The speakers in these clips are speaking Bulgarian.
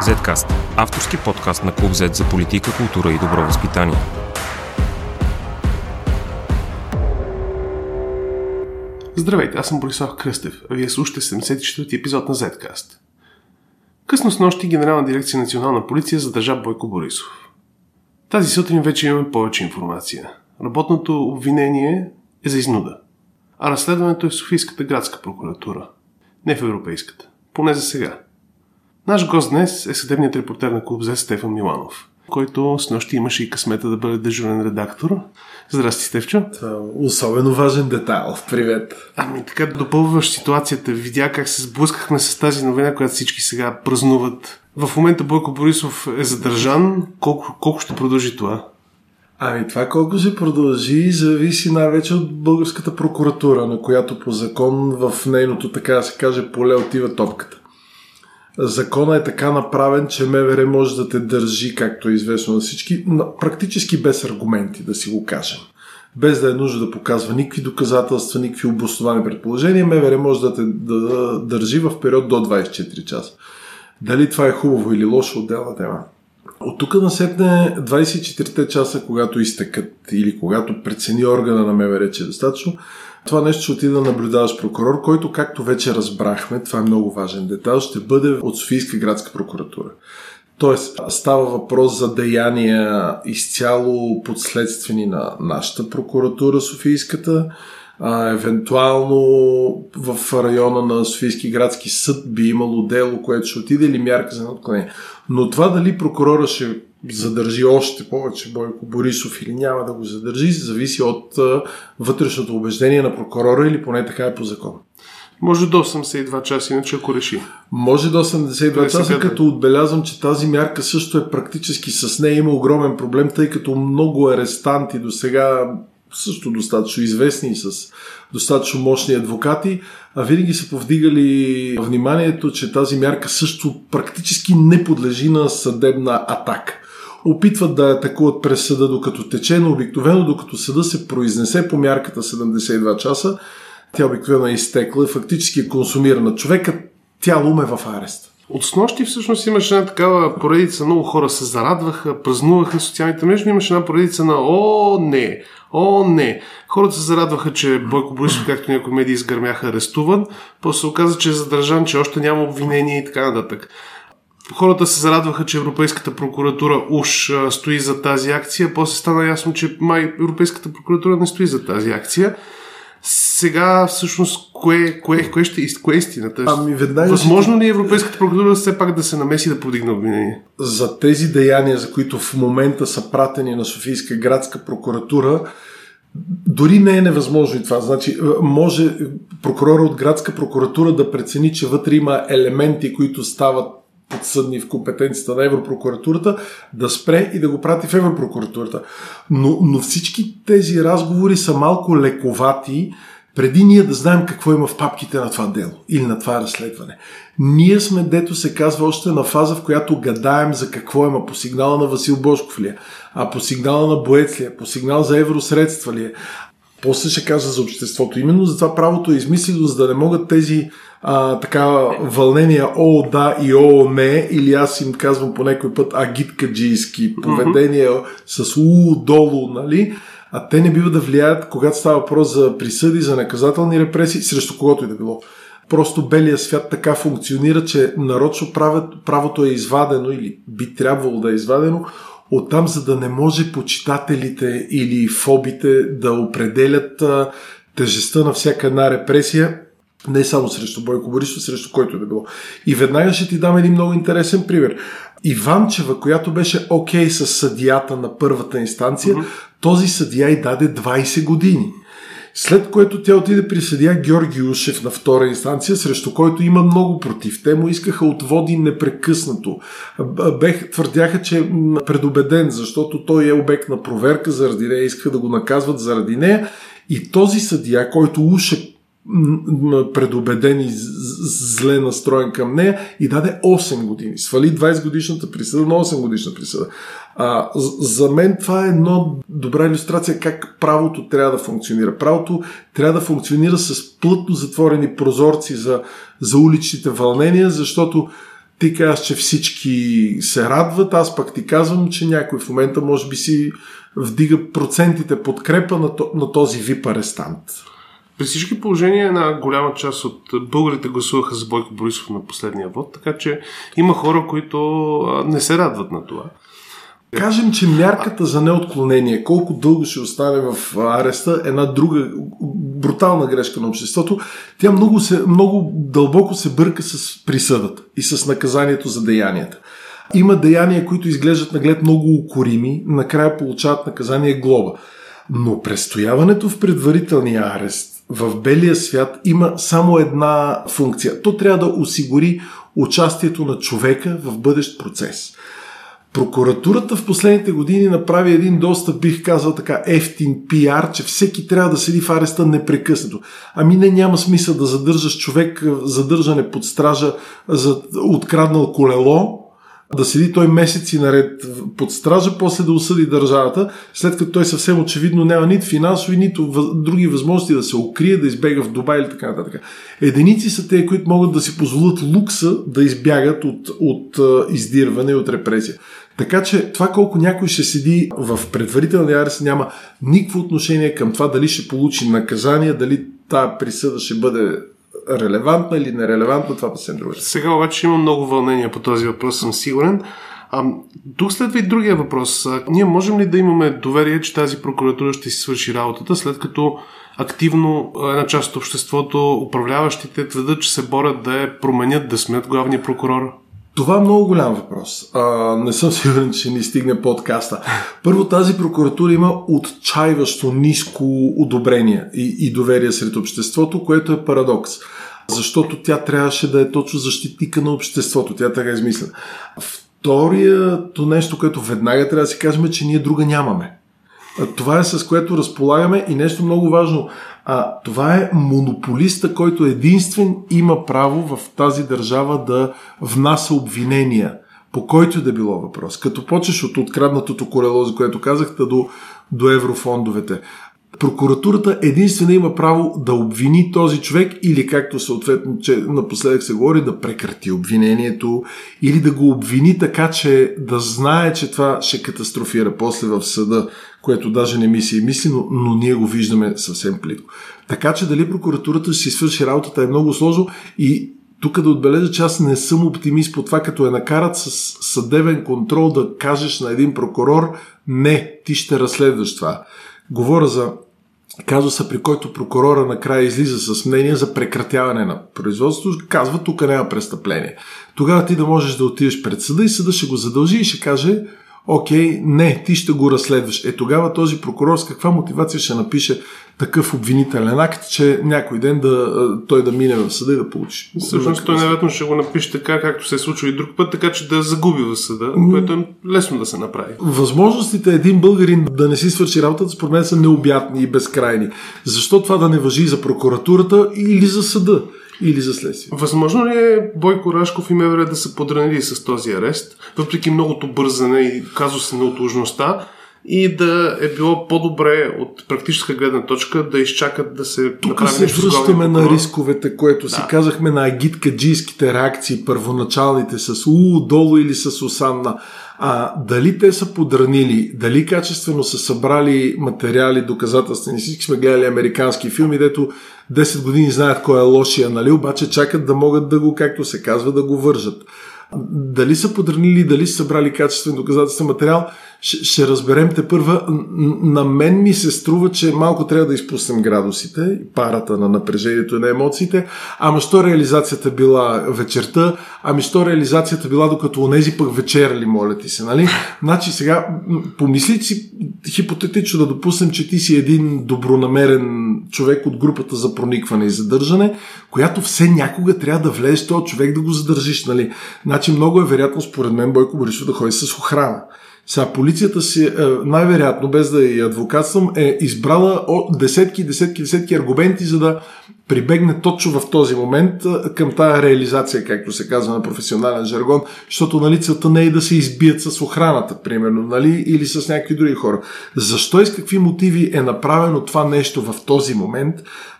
Zcast – авторски подкаст на Клуб Z за политика, култура и добро възпитание. Здравейте, аз съм Борислав Кръстев, а вие слушате 74-ти епизод на Zcast. Късно с нощи Генерална дирекция Национална полиция задържа Бойко Борисов. Тази сутрин вече имаме повече информация. Работното обвинение е за изнуда, а разследването е в Софийската градска прокуратура, не в Европейската. Поне за сега. Наш гост днес е съдебният репортер на клуб Z Стефан Миланов, който с нощи имаше и късмета да бъде дежурен редактор. Здрасти, Стефчо. Е особено важен детайл. Привет. Ами така допълваш ситуацията. Видя как се сблъскахме с тази новина, която всички сега празнуват. В момента Бойко Борисов е задържан. Колко, колко ще продължи това? Ами това колко ще продължи, зависи най-вече от българската прокуратура, на която по закон в нейното, така да се каже, поле отива топката. Закона е така направен, че МВР може да те държи, както е известно на всички, практически без аргументи, да си го кажем. Без да е нужда да показва никакви доказателства, никакви обосновани предположения, МВР може да те да държи в период до 24 часа. Дали това е хубаво или лошо, отделна тема. От тук насетне 24-те часа, когато изтекат или когато прецени органа на МВР, че е достатъчно, това нещо ще отида да наблюдаваш прокурор, който, както вече разбрахме, това е много важен детайл, ще бъде от Софийска градска прокуратура. Тоест, става въпрос за деяния изцяло подследствени на нашата прокуратура, Софийската, а, евентуално в района на Софийски градски съд би имало дело, което ще отиде или мярка за отклонение. Но това дали прокурора ще задържи още повече Бойко Борисов или няма да го задържи, зависи от а, вътрешното убеждение на прокурора или поне така е по закон. Може до 82 часа, иначе ако реши. Може до 82 часа, като отбелязвам, че тази мярка също е практически с нея има огромен проблем, тъй като много арестанти до сега също достатъчно известни и с достатъчно мощни адвокати, а винаги са повдигали вниманието, че тази мярка също практически не подлежи на съдебна атака. Опитват да атакуват през съда докато тече, но обикновено докато съда се произнесе по мярката 72 часа, тя обикновено е изтекла и фактически е консумирана. Човекът тяло ме в арест. От снощи всъщност имаше една такава поредица, много хора се зарадваха, празнуваха социалните мрежи, имаше една поредица на О, не, О, не. Хората се зарадваха, че Бойко Борисов, както някои медии изгърмяха, арестуван. После се оказа, че е задържан, че още няма обвинение и така нататък. Хората се зарадваха, че Европейската прокуратура уж стои за тази акция. После стана ясно, че май Европейската прокуратура не стои за тази акция. Сега, всъщност, кое, кое, кое, ще, кое е истината? Ами, веднага Възможно ли е Европейската прокуратура все пак да се намеси да подигне обвинение? За тези деяния, за които в момента са пратени на Софийска градска прокуратура, дори не е невъзможно и това. Значи, може прокурора от градска прокуратура да прецени, че вътре има елементи, които стават подсъдни в компетенцията на Европрокуратурата, да спре и да го прати в Европрокуратурата. Но, но всички тези разговори са малко лековати, преди ние да знаем какво има в папките на това дело или на това разследване. Ние сме, дето се казва, още на фаза, в която гадаем за какво има. По сигнала на Васил Бошков ли е? А по сигнала на Боец ли е? По сигнал за евросредства ли е? После ще кажа за обществото. Именно затова правото е измислено, за да не могат тези а, така вълнения о да и о не, или аз им казвам по някой път агиткаджийски поведения mm-hmm. с у долу, нали? А те не бива да влияят, когато става въпрос за присъди, за наказателни репресии, срещу когото и да било. Просто белия свят така функционира, че нарочно правят, правото е извадено или би трябвало да е извадено оттам, за да не може почитателите или фобите да определят а, тежестта на всяка една репресия не само срещу Бойко Борисов, срещу който да било. И веднага ще ти дам един много интересен пример. Иванчева, която беше окей okay с съдията на първата инстанция, mm-hmm. този съдия й даде 20 години. След което тя отиде при съдия Георги Ушев на втора инстанция, срещу който има много против. Те му искаха отводи непрекъснато. Бех, твърдяха, че е предубеден, защото той е обект на проверка заради нея, искаха да го наказват заради нея. И този съдия, който Ушев предубеден и зле настроен към нея и даде 8 години. Свали 20 годишната присъда на 8 годишна присъда. А, за мен това е едно добра иллюстрация как правото трябва да функционира. Правото трябва да функционира с плътно затворени прозорци за, за уличните вълнения, защото ти казваш, че всички се радват, аз пък ти казвам, че някой в момента може би си вдига процентите подкрепа на, на този вип арестант. При всички положения една голяма част от българите гласуваха за Бойко Борисов на последния вод, така че има хора, които не се радват на това. Кажем, че мярката за неотклонение, колко дълго ще остане в ареста, една друга брутална грешка на обществото, тя много, се, много дълбоко се бърка с присъдата и с наказанието за деянията. Има деяния, които изглеждат наглед много укорими, накрая получават наказание глоба. Но престояването в предварителния арест в белия свят има само една функция. То трябва да осигури участието на човека в бъдещ процес. Прокуратурата в последните години направи един доста, бих казал така, ефтин пиар, че всеки трябва да седи в ареста непрекъснато. Ами не, няма смисъл да задържаш човек задържане под стража за откраднал колело, да седи той месеци наред под стража, после да осъди държавата, след като той съвсем очевидно няма нито финансови, нито други възможности да се укрие, да избега в Дубай или така нататък. Единици са те, които могат да си позволят лукса да избягат от, от издирване и от репресия. Така че това колко някой ще седи в предварителния арест няма никакво отношение към това дали ще получи наказание, дали тази присъда ще бъде релевантна или нерелевантна, това съвсем друго. Сега обаче има много вълнения по този въпрос, съм сигурен. А, тук следва и другия въпрос. А, ние можем ли да имаме доверие, че тази прокуратура ще си свърши работата, след като активно една част от обществото, управляващите твърдят, че се борят да я променят, да сменят главния прокурор? Това е много голям въпрос. А, не съм сигурен, че ни стигне подкаста. Първо, тази прокуратура има отчаиващо ниско одобрение и, и доверие сред обществото, което е парадокс. Защото тя трябваше да е точно защитника на обществото. Тя така е измислена. Вторието нещо, което веднага трябва да си кажем, е, че ние друга нямаме. Това е с което разполагаме и нещо много важно. А, това е монополиста, който единствен има право в тази държава да внася обвинения, по който да било въпрос. Като почеш от откраднатото колело, за което казахте, до, до еврофондовете. Прокуратурата единствено има право да обвини този човек или както съответно, че напоследък се говори, да прекрати обвинението или да го обвини така, че да знае, че това ще катастрофира после в съда, което даже не ми се мисли, но, но ние го виждаме съвсем плитко. Така че дали прокуратурата ще си свърши работата е много сложно и тук да отбележа, че аз не съм оптимист по това, като е накарат с съдебен контрол да кажеш на един прокурор не, ти ще разследваш това. Говоря за казуса, при който прокурора накрая излиза с мнение за прекратяване на производството, казва тук няма престъпление. Тогава ти да можеш да отидеш пред съда и съда ще го задължи и ще каже окей, не, ти ще го разследваш. Е тогава този прокурор с каква мотивация ще напише такъв обвинителен акт, че някой ден да, той да мине в съда и да получи. Всъщност той невероятно ще го напише така, както се е случва и друг път, така че да загуби в съда, което е лесно да се направи. Възможностите един българин да не си свърши работата, според мен са необятни и безкрайни. Защо това да не въжи за прокуратурата или за съда? или за следствие. Възможно ли е Бойко Рашков и МВР да са подранили с този арест, въпреки многото бързане и казуса на отложността, и да е било по-добре от практическа гледна точка да изчакат да се Тук се връщаме на рисковете, което да. си казахме на агиткаджийските реакции, първоначалните с у, долу или с усанна. А дали те са подранили, дали качествено са събрали материали, доказателствени, всички сме гледали американски филми, дето 10 години знаят кой е лошия, нали, обаче чакат да могат да го, както се казва, да го вържат. Дали са подранили, дали са събрали качествен доказателствен материал, ще, ще разберем те първа. На мен ми се струва, че малко трябва да изпуснем градусите, парата на напрежението и на емоциите. Ама що реализацията била вечерта, ами що реализацията била докато онези пък вечерали, моля ти се, нали? Значи сега, помисли си хипотетично да допуснем, че ти си един добронамерен човек от групата за проникване и задържане, която все някога трябва да влезеш този човек да го задържиш, нали? Значи много е вероятно, според мен, Бойко Борисов да ходи с охрана. Сега полицията си, е, най-вероятно, без да адвокат съм, е избрала десетки, десетки, десетки аргументи, за да прибегне точно в този момент към тая реализация, както се казва на професионален жаргон, защото нали, целта не е да се избият с охраната, примерно, нали, или с някакви други хора. Защо и с какви мотиви е направено това нещо в този момент,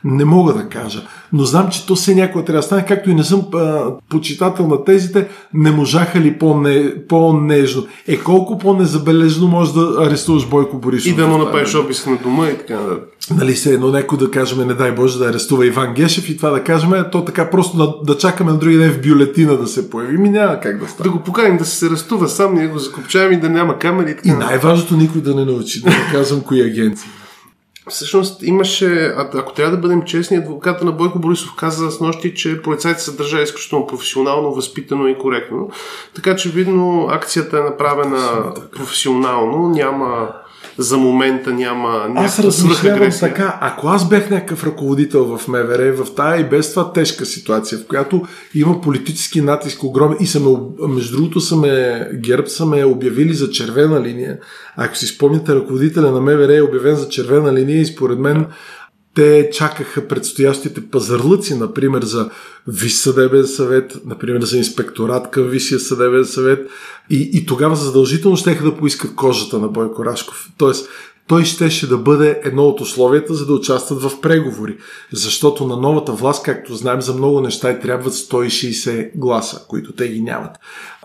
не мога да кажа. Но знам, че то все някой трябва да стане, както и не съм а, почитател на тезите, не можаха ли по-не, по-нежно. Е, колко по-незабележно може да арестуваш Бойко Борисов? И да му направиш обиск на дома и така да. Нали се едно някой да кажем, не дай Боже да арестува Иван Гешев и това да кажем, то така просто да, да чакаме на други ден в бюлетина да се появи. Ми няма как да стане. Да го поканим да се арестува сам, ние го закопчаваме и да няма камери. И, така. и най-важното никой да не научи, да не казвам кои агенции. Всъщност имаше, ако трябва да бъдем честни, адвоката на Бойко Борисов каза с нощи, че полицайите са държали изключително професионално, възпитано и коректно. Така че видно акцията е направена професионално, няма за момента няма Аз размишлявам така, ако аз бях някакъв ръководител в МВР, в тая и без това тежка ситуация, в която има политически натиск огромен и са ме, между другото са ме, ГЕРБ са ме обявили за червена линия. Ако си спомняте, ръководителя на МВР е обявен за червена линия и според мен те чакаха предстоящите пазарлъци, например за Висш съдебен съвет, например за инспекторат към Висшия съдебен съвет и, и тогава задължително ще да поискат кожата на Бойко Рашков. Тоест, той щеше да бъде едно от условията, за да участват в преговори. Защото на новата власт, както знаем, за много неща и трябват 160 гласа, които те ги нямат.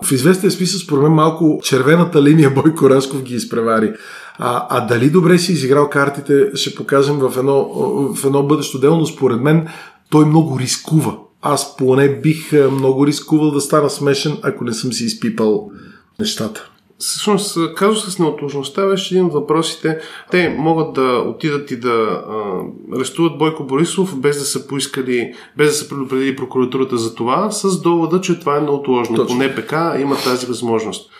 В известен смисъл, според мен, малко червената линия Бойко Рашков ги изпревари. А, а дали добре си изиграл картите, ще покажем в едно, в едно бъдещо дело, но според мен той много рискува. Аз поне бих много рискувал да стана смешен, ако не съм си изпипал нещата. Всъщност, казус с неотложността беше един от въпросите. Те могат да отидат и да арестуват Бойко Борисов без да са поискали, без да са предупредили прокуратурата за това, с довода, че това е неотложно. Точно. По НПК има тази възможност.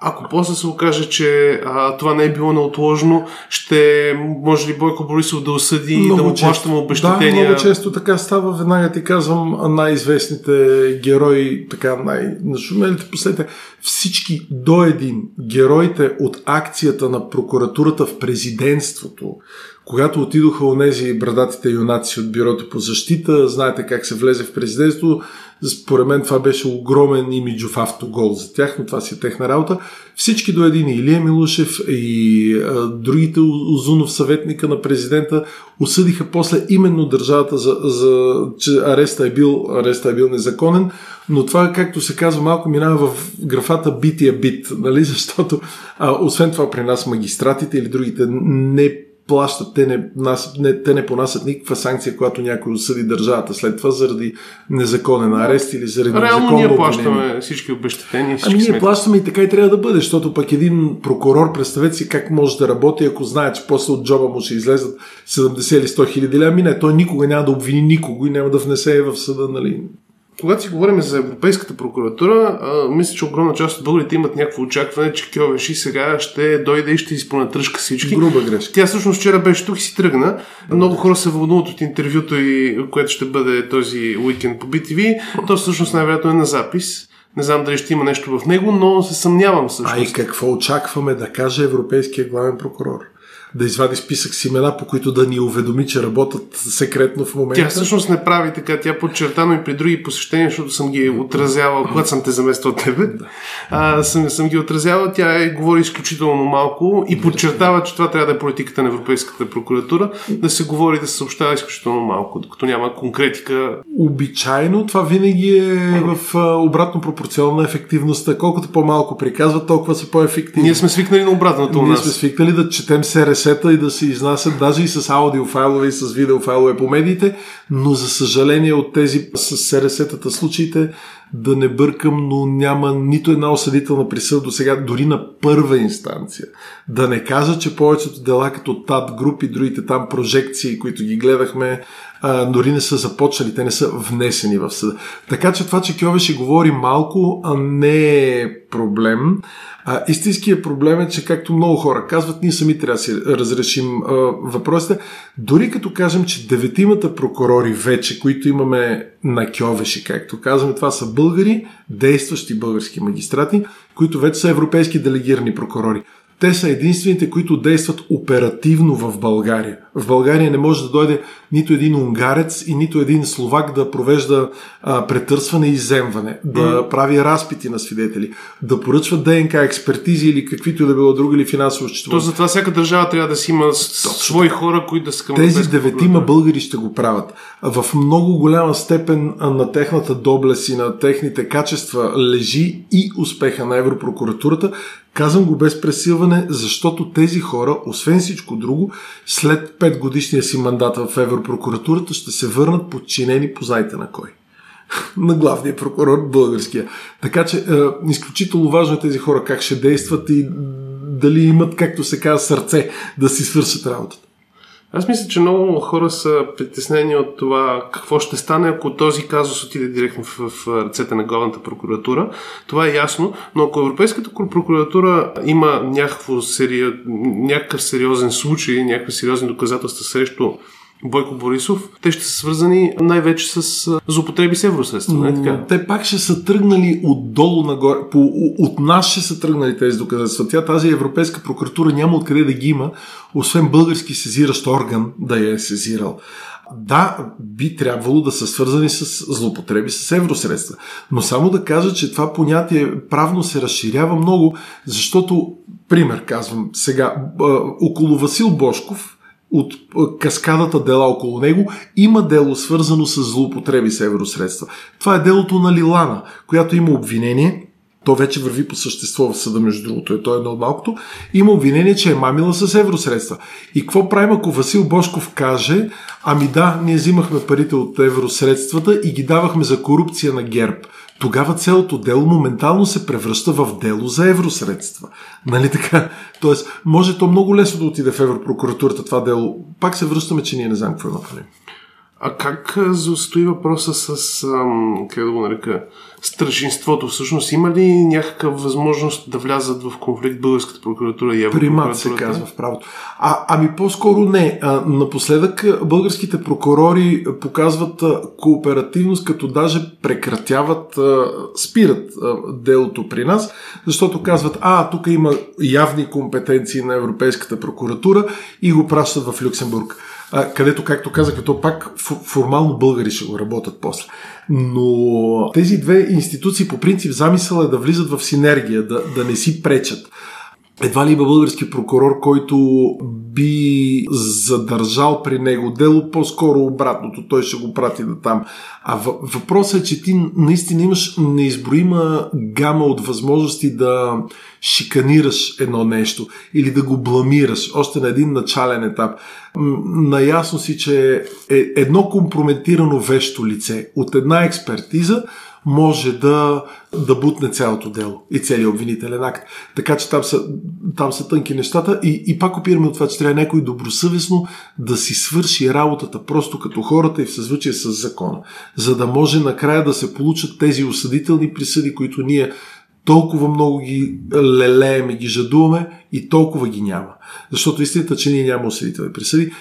Ако после се окаже, че а, това не е било неотложно, ще може ли Бойко Борисов да осъди и да му плащаме обещатения? Да, много често така става. Веднага ти казвам най-известните герои, така най-нашумелите последните. Всички до един героите от акцията на прокуратурата в президентството, когато отидоха у нези брадатите юнаци от бюрото по защита, знаете как се влезе в президентство, според мен това беше огромен имиджов автогол за тях, но това си е техна работа. Всички до един, Илия Милушев и а, другите Озунов съветника на президента осъдиха после именно държавата за, за че ареста е, бил, ареста е бил незаконен, но това, както се казва, малко минава в графата бития бит, нали? защото а, освен това при нас магистратите или другите не плащат, те не, нас, не, те не понасят никаква санкция, когато някой осъди държавата след това заради незаконен арест или заради Реално незаконно ние плащаме всички обещетения. Всички ами ние сметки. плащаме и така и трябва да бъде, защото пък един прокурор, представете си как може да работи, ако знае, че после от джоба му ще излезат 70 или 100 хиляди ами не, той никога няма да обвини никого и няма да внесе в съда, нали? Когато си говорим за Европейската прокуратура, а, мисля, че огромна част от българите имат някакво очакване, че Кьовеши сега ще дойде и ще изпонатръжка всички. Груба грешка. Тя всъщност вчера беше тук и си тръгна. Много хора се вълнуват от интервюто и което ще бъде този уикенд по BTV. То всъщност най-вероятно е на запис. Не знам дали ще има нещо в него, но се съмнявам всъщност. А и какво очакваме да каже Европейския главен прокурор? Да извади списък с имена, по които да ни уведоми, че работят секретно в момента. Тя всъщност не прави така. Тя подчертано и при други посещения, защото съм ги отразявал, когато съм те замествал от тебе. А, съм, съм ги отразявал. Тя е, говори изключително малко и подчертава, че това трябва да е политиката на Европейската прокуратура, да се говори, да се съобщава изключително малко, докато няма конкретика. Обичайно това винаги е в обратно пропорционално на ефективността. Колкото по-малко приказват, толкова са по-ефективни. Ние сме свикнали на обратното Ние сме свикнали да четем СРС-та и да се изнасят даже и с аудиофайлове и с видеофайлове по медиите, но за съжаление от тези с СРС-тата случаите да не бъркам, но няма нито една осъдителна присъда до сега, дори на първа инстанция. Да не кажа, че повечето дела като ТАД групи, другите там прожекции, които ги гледахме, а, дори не са започнали, те не са внесени в съда. Така че това, че Кьове ще говори малко, а не е проблем. А, истинският проблем е, че както много хора казват, ние сами трябва да си разрешим а, въпросите. Дори като кажем, че деветимата прокурори вече, които имаме на Кьовеши, както казваме, това са българи, действащи български магистрати, които вече са европейски делегирани прокурори. Те са единствените, които действат оперативно в България. В България не може да дойде нито един унгарец и нито един словак да провежда а, претърсване и иземване, да mm. прави разпити на свидетели, да поръчва ДНК експертизи или каквито и да било други или финансово счетоводство. То затова всяка държава трябва да си има свои хора, които да са към Тези деветима българи ще го правят. В много голяма степен на техната доблест и на техните качества лежи и успеха на Европрокуратурата, Казвам го без пресилване, защото тези хора, освен всичко друго, след 5 годишния си мандат в Европрокуратурата ще се върнат подчинени, познайте на кой. на главния прокурор българския. Така че е, изключително важно е тези хора как ще действат и дали имат, както се казва, сърце да си свършат работата. Аз мисля, че много хора са притеснени от това какво ще стане, ако този казус отиде директно в, в ръцете на главната прокуратура. Това е ясно, но ако Европейската прокуратура има някакво сери... някакъв сериозен случай, някакви сериозни доказателства срещу Бойко Борисов, те ще са свързани най-вече с злоупотреби с евросредства. Не така? Те пак ще са тръгнали отдолу нагоре. По, от нас ще са тръгнали тези доказателства. Тя тази Европейска прокуратура няма откъде да ги има, освен български сезиращ орган да я е сезирал. Да, би трябвало да са свързани с злоупотреби с евросредства. Но само да кажа, че това понятие правно се разширява много, защото, пример казвам сега, около Васил Бошков, от каскадата дела около него, има дело свързано с злоупотреби с евросредства. Това е делото на Лилана, която има обвинение, то вече върви по същество в съда, между другото, е то едно от малкото, има обвинение, че е мамила с евросредства. И какво правим, ако Васил Бошков каже, ами да, ние взимахме парите от евросредствата и ги давахме за корупция на ГЕРБ тогава цялото дело моментално се превръща в дело за евросредства. Нали така? Тоест, може то много лесно да отиде в Европрокуратурата това дело. Пак се връщаме, че ние не знаем какво по него. А как стои въпроса с, ам, как да го нарека, стържинството? Всъщност има ли някаква възможност да влязат в конфликт българската прокуратура и Примат се казва в правото. А, ами по-скоро не. А, напоследък българските прокурори показват а, кооперативност, като даже прекратяват, а, спират а, делото при нас, защото казват, а, тук има явни компетенции на Европейската прокуратура и го пращат в Люксембург а, където, както казахме, то пак формално българи ще го работят после. Но тези две институции по принцип замисъл е да влизат в синергия, да, да не си пречат едва ли има български прокурор, който би задържал при него дело, по-скоро обратното, той ще го прати да там. А въпросът е, че ти наистина имаш неизброима гама от възможности да шиканираш едно нещо или да го бламираш още на един начален етап. Наясно си, че е едно компрометирано вещо лице от една експертиза може да, да бутне цялото дело и целият обвинителен акт. Така че там са, там са тънки нещата и, и пак опираме от това, че трябва някой добросъвестно да си свърши работата просто като хората и в съзвучие с закона, за да може накрая да се получат тези осъдителни присъди, които ние толкова много ги лелеем и ги жадуваме и толкова ги няма. Защото истината, че ние няма осъдителни присъди,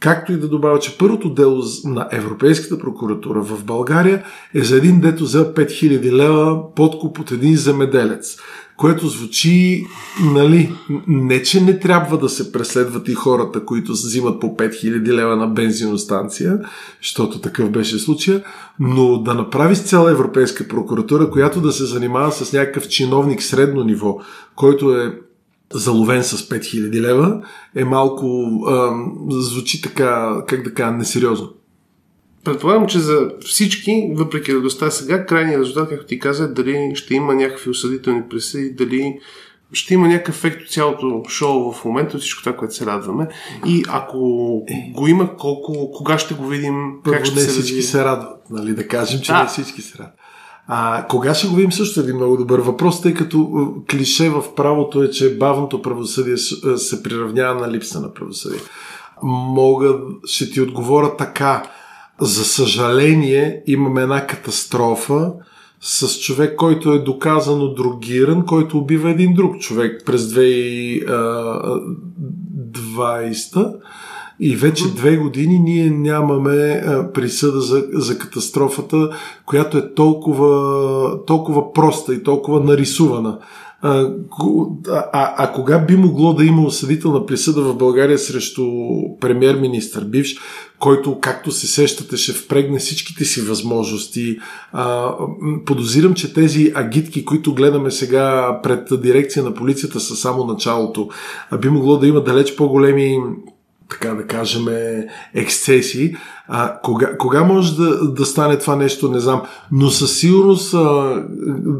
Както и да добавя, че първото дело на Европейската прокуратура в България е за един дето за 5000 лева подкуп от един земеделец, което звучи, нали, не че не трябва да се преследват и хората, които взимат по 5000 лева на бензиностанция, защото такъв беше случая, но да направи с цяла Европейска прокуратура, която да се занимава с някакъв чиновник средно ниво, който е заловен с 5000 лева, е малко, а, звучи така, как да кажа, несериозно. Предполагам, че за всички, въпреки радостта сега, крайният резултат, както ти каза, дали ще има някакви осъдителни присъди, дали ще има някакъв ефект от цялото шоу в момента, всичко това, което се радваме. И ако е. го има, колко, кога ще го видим, Първо, как ще не се всички се радват, нали, да кажем, че да. не всички се радват. А кога ще го видим също един много добър въпрос, тъй като клише в правото е, че бавното правосъдие се приравнява на липса на правосъдие. Мога, ще ти отговоря така. За съжаление, имаме една катастрофа с човек, който е доказано другиран, който убива един друг човек през 2020 и вече две години ние нямаме а, присъда за, за катастрофата, която е толкова, толкова проста и толкова нарисувана А, а, а кога би могло да има осъдителна присъда в България срещу премьер-министър бивш, който, както се сещате, ще впрегне всичките си възможности. А, подозирам, че тези агитки, които гледаме сега пред дирекция на полицията, са само началото. А би могло да има далеч по-големи така да кажем, ексцесии. А, кога, кога може да, да стане това нещо, не знам. Но със сигурност, а,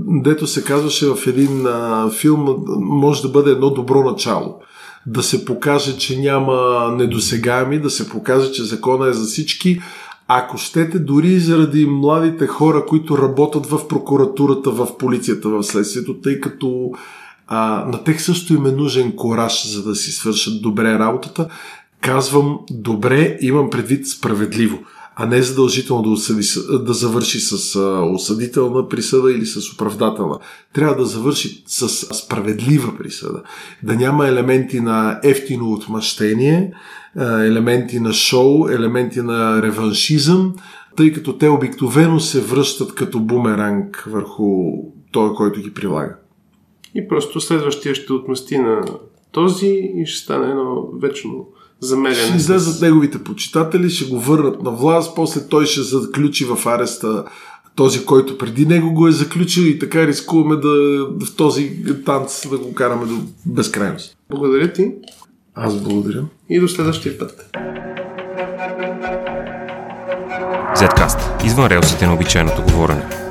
дето се казваше в един а, филм, може да бъде едно добро начало. Да се покаже, че няма недосегаеми, да се покаже, че закона е за всички. Ако щете, дори заради младите хора, които работят в прокуратурата, в полицията, в следствието, тъй като а, на тех също им е нужен кораж, за да си свършат добре работата казвам добре, имам предвид справедливо, а не задължително да, осъди, да завърши с осъдителна присъда или с оправдателна. Трябва да завърши с справедлива присъда. Да няма елементи на ефтино отмъщение, елементи на шоу, елементи на реваншизъм, тъй като те обикновено се връщат като бумеранг върху той, който ги прилага. И просто следващия ще отмъсти на този и ще стане едно вечно замеряне. Ще излезат с... неговите почитатели, ще го върнат на власт, после той ще заключи в ареста този, който преди него го е заключил и така рискуваме да в този танц да го караме до безкрайност. Благодаря ти. Аз благодаря. И до следващия път. Zcast. Извън релсите на обичайното говорене.